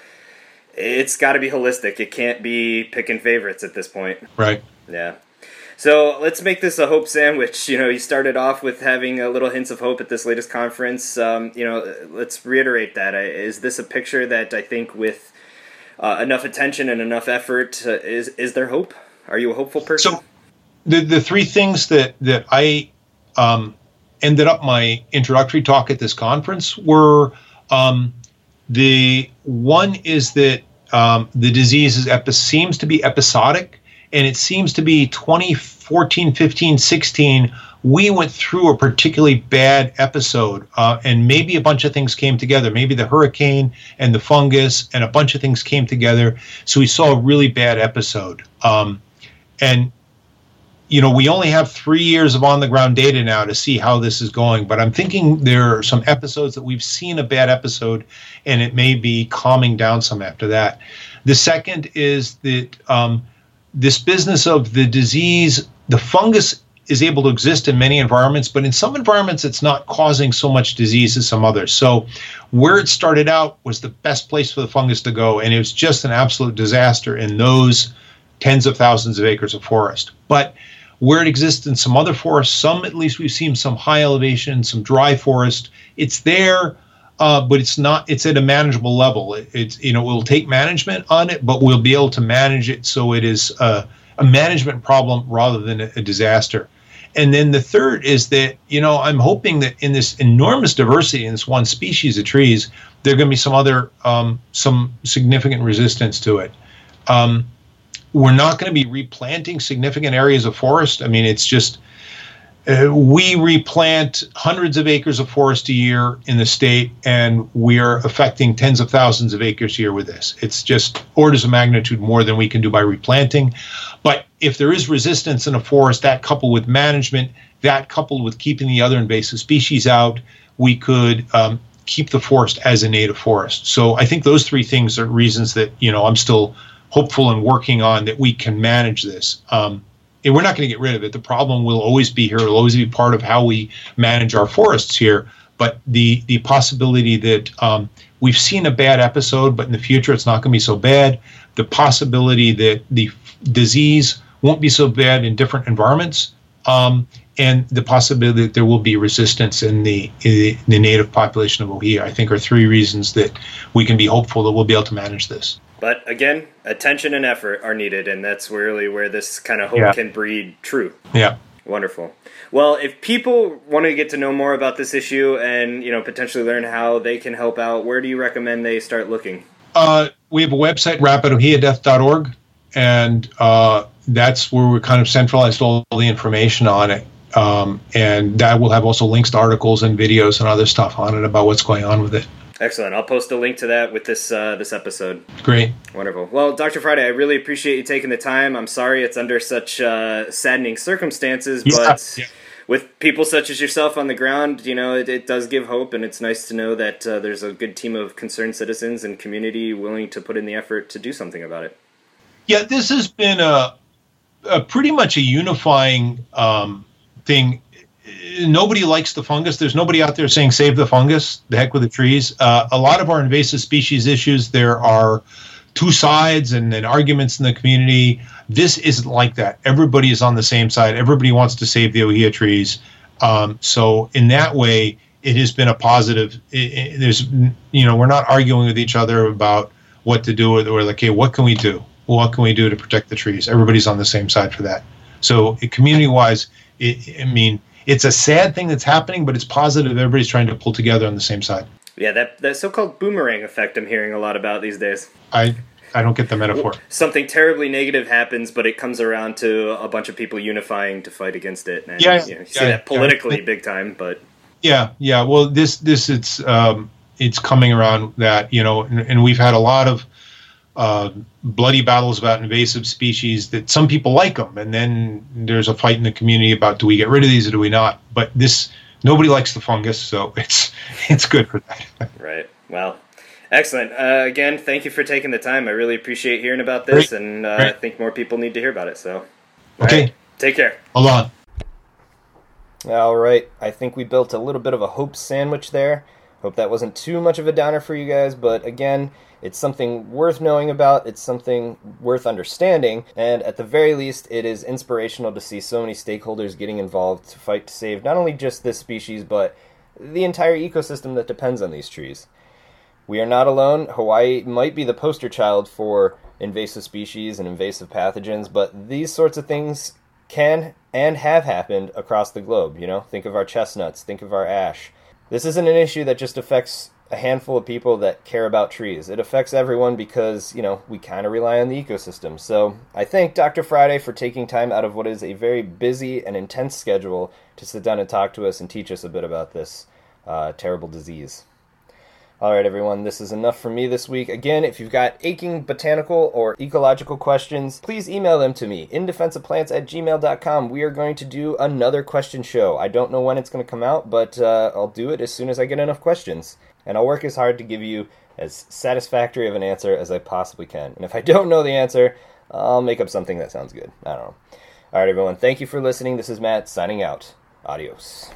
It's got to be holistic. It can't be picking favorites at this point. Right. Yeah. So let's make this a hope sandwich. You know, you started off with having a little hints of hope at this latest conference. Um, you know, let's reiterate that. Is this a picture that I think with uh, enough attention and enough effort, uh, is is there hope? Are you a hopeful person? So, the the three things that that I um, ended up my introductory talk at this conference were um, the one is that um, the disease is epi- seems to be episodic and it seems to be 2014 15 16 we went through a particularly bad episode uh, and maybe a bunch of things came together. Maybe the hurricane and the fungus and a bunch of things came together. So we saw a really bad episode. Um, and you know, we only have three years of on the ground data now to see how this is going. But I'm thinking there are some episodes that we've seen a bad episode, and it may be calming down some after that. The second is that um, this business of the disease, the fungus is able to exist in many environments, but in some environments, it's not causing so much disease as some others. So, where it started out was the best place for the fungus to go, and it was just an absolute disaster in those tens of thousands of acres of forest. But where it exists in some other forests, some at least we've seen some high elevation, some dry forest. It's there, uh, but it's not. It's at a manageable level. It, it's you know we'll take management on it, but we'll be able to manage it so it is a, a management problem rather than a, a disaster. And then the third is that, you know, I'm hoping that in this enormous diversity in this one species of trees, there are going to be some other, um, some significant resistance to it. Um, we're not going to be replanting significant areas of forest. I mean, it's just uh, we replant hundreds of acres of forest a year in the state, and we are affecting tens of thousands of acres here with this. It's just orders of magnitude more than we can do by replanting. But if there is resistance in a forest, that coupled with management, that coupled with keeping the other invasive species out, we could um, keep the forest as a native forest. So I think those three things are reasons that you know I'm still hopeful and working on that we can manage this. Um, and we're not going to get rid of it. The problem will always be here. It'll always be part of how we manage our forests here. But the the possibility that um, we've seen a bad episode, but in the future it's not going to be so bad. The possibility that the disease won't be so bad in different environments, um, and the possibility that there will be resistance in the in the native population of Ohia, I think, are three reasons that we can be hopeful that we'll be able to manage this. But again, attention and effort are needed, and that's really where this kind of hope yeah. can breed true. Yeah. Wonderful. Well, if people want to get to know more about this issue and you know potentially learn how they can help out, where do you recommend they start looking? Uh, we have a website, rapidohiadeath.org, and uh, that's where we kind of centralized all the information on it. Um, and that will have also links to articles and videos and other stuff on it about what's going on with it. Excellent. I'll post a link to that with this uh, this episode. Great. Wonderful. Well, Dr. Friday, I really appreciate you taking the time. I'm sorry it's under such uh, saddening circumstances, yeah. but yeah. with people such as yourself on the ground, you know, it, it does give hope, and it's nice to know that uh, there's a good team of concerned citizens and community willing to put in the effort to do something about it. Yeah, this has been a, a pretty much a unifying um, thing nobody likes the fungus. There's nobody out there saying save the fungus. The heck with the trees. Uh, a lot of our invasive species issues, there are two sides and, and arguments in the community. This isn't like that. Everybody is on the same side. Everybody wants to save the ohia trees. Um, so in that way, it has been a positive. It, it, there's, you know, we're not arguing with each other about what to do. We're like, okay, what can we do? What can we do to protect the trees? Everybody's on the same side for that. So community-wise, I mean, it's a sad thing that's happening, but it's positive. Everybody's trying to pull together on the same side. Yeah, that that so-called boomerang effect I'm hearing a lot about these days. I I don't get the metaphor. Something terribly negative happens, but it comes around to a bunch of people unifying to fight against it. And, yeah, you, know, you see that politically yeah. big time, but yeah, yeah. Well, this this it's um, it's coming around that you know, and, and we've had a lot of uh, bloody battles about invasive species that some people like them, and then there's a fight in the community about do we get rid of these or do we not? But this nobody likes the fungus, so it's it's good for that. Right. Well, excellent. Uh, again, thank you for taking the time. I really appreciate hearing about this, Great. and uh, I think more people need to hear about it. So, okay. Right. Take care. Hold on. All right. I think we built a little bit of a hope sandwich there. Hope that wasn't too much of a downer for you guys, but again, it's something worth knowing about, it's something worth understanding, and at the very least, it is inspirational to see so many stakeholders getting involved to fight to save not only just this species, but the entire ecosystem that depends on these trees. We are not alone. Hawaii might be the poster child for invasive species and invasive pathogens, but these sorts of things can and have happened across the globe. You know, think of our chestnuts, think of our ash. This isn't an issue that just affects a handful of people that care about trees. It affects everyone because, you know, we kind of rely on the ecosystem. So I thank Dr. Friday for taking time out of what is a very busy and intense schedule to sit down and talk to us and teach us a bit about this uh, terrible disease. All right, everyone, this is enough for me this week. Again, if you've got aching botanical or ecological questions, please email them to me, indefenseofplants at gmail.com. We are going to do another question show. I don't know when it's going to come out, but uh, I'll do it as soon as I get enough questions. And I'll work as hard to give you as satisfactory of an answer as I possibly can. And if I don't know the answer, I'll make up something that sounds good. I don't know. All right, everyone, thank you for listening. This is Matt signing out. Adios.